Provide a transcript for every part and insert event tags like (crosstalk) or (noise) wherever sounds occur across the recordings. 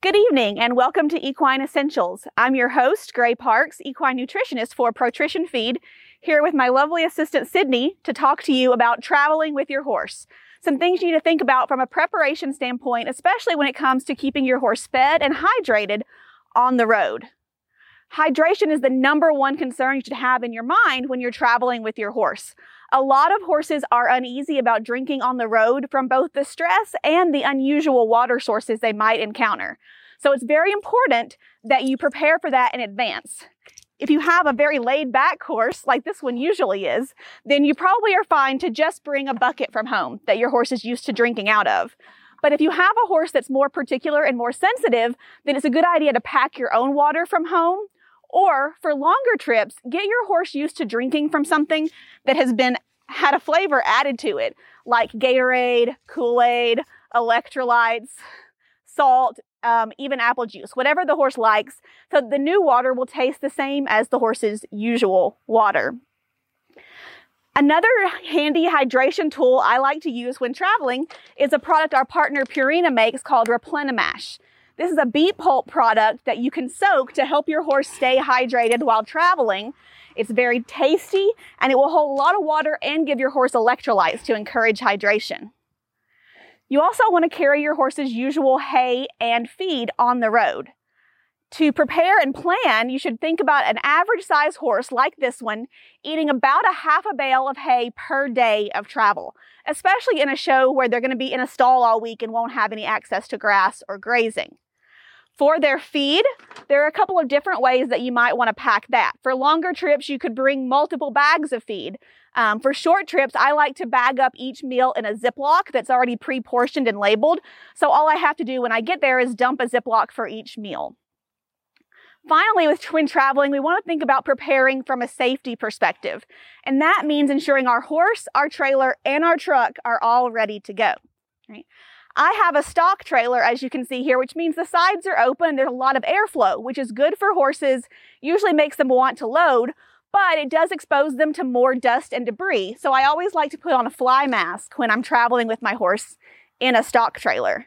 Good evening and welcome to Equine Essentials. I'm your host, Grey Parks, equine nutritionist for ProTrition Feed, here with my lovely assistant Sydney to talk to you about traveling with your horse. Some things you need to think about from a preparation standpoint, especially when it comes to keeping your horse fed and hydrated on the road. Hydration is the number one concern you should have in your mind when you're traveling with your horse. A lot of horses are uneasy about drinking on the road from both the stress and the unusual water sources they might encounter. So it's very important that you prepare for that in advance. If you have a very laid back horse, like this one usually is, then you probably are fine to just bring a bucket from home that your horse is used to drinking out of. But if you have a horse that's more particular and more sensitive, then it's a good idea to pack your own water from home or for longer trips, get your horse used to drinking from something that has been had a flavor added to it, like Gatorade, Kool-Aid, electrolytes, salt, um, even apple juice, whatever the horse likes. So the new water will taste the same as the horse's usual water. Another handy hydration tool I like to use when traveling is a product our partner Purina makes called Replenimash. This is a beet pulp product that you can soak to help your horse stay hydrated while traveling. It's very tasty and it will hold a lot of water and give your horse electrolytes to encourage hydration. You also want to carry your horse's usual hay and feed on the road. To prepare and plan, you should think about an average size horse like this one eating about a half a bale of hay per day of travel, especially in a show where they're going to be in a stall all week and won't have any access to grass or grazing. For their feed, there are a couple of different ways that you might want to pack that. For longer trips, you could bring multiple bags of feed. Um, for short trips, I like to bag up each meal in a Ziploc that's already pre-portioned and labeled. So all I have to do when I get there is dump a Ziploc for each meal. Finally, with twin traveling, we want to think about preparing from a safety perspective. And that means ensuring our horse, our trailer, and our truck are all ready to go. Right? I have a stock trailer, as you can see here, which means the sides are open. There's a lot of airflow, which is good for horses, usually makes them want to load, but it does expose them to more dust and debris. So I always like to put on a fly mask when I'm traveling with my horse in a stock trailer.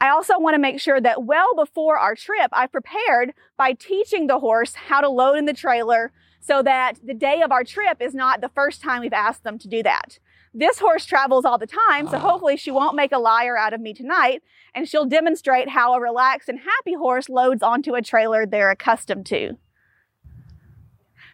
I also want to make sure that well before our trip, I've prepared by teaching the horse how to load in the trailer so that the day of our trip is not the first time we've asked them to do that. This horse travels all the time, so ah. hopefully she won't make a liar out of me tonight, and she'll demonstrate how a relaxed and happy horse loads onto a trailer they're accustomed to.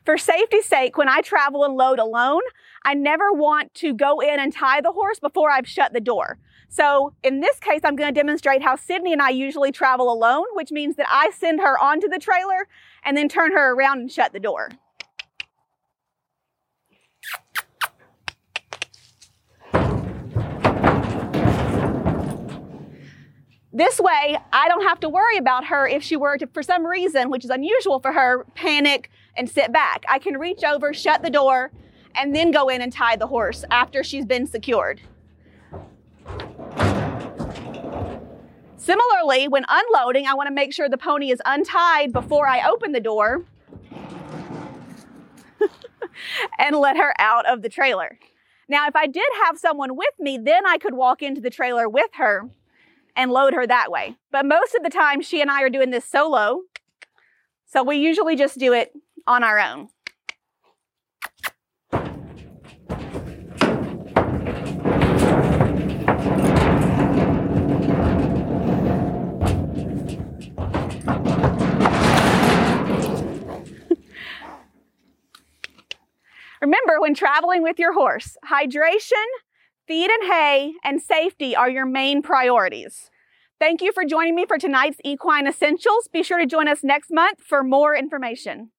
For safety's sake, when I travel and load alone, I never want to go in and tie the horse before I've shut the door. So in this case, I'm going to demonstrate how Sydney and I usually travel alone, which means that I send her onto the trailer and then turn her around and shut the door. This way, I don't have to worry about her if she were to, for some reason, which is unusual for her, panic and sit back. I can reach over, shut the door, and then go in and tie the horse after she's been secured. Similarly, when unloading, I want to make sure the pony is untied before I open the door (laughs) and let her out of the trailer. Now, if I did have someone with me, then I could walk into the trailer with her and load her that way. But most of the time, she and I are doing this solo. So we usually just do it on our own. (laughs) Remember, when traveling with your horse, hydration, Feed and hay and safety are your main priorities. Thank you for joining me for tonight's Equine Essentials. Be sure to join us next month for more information.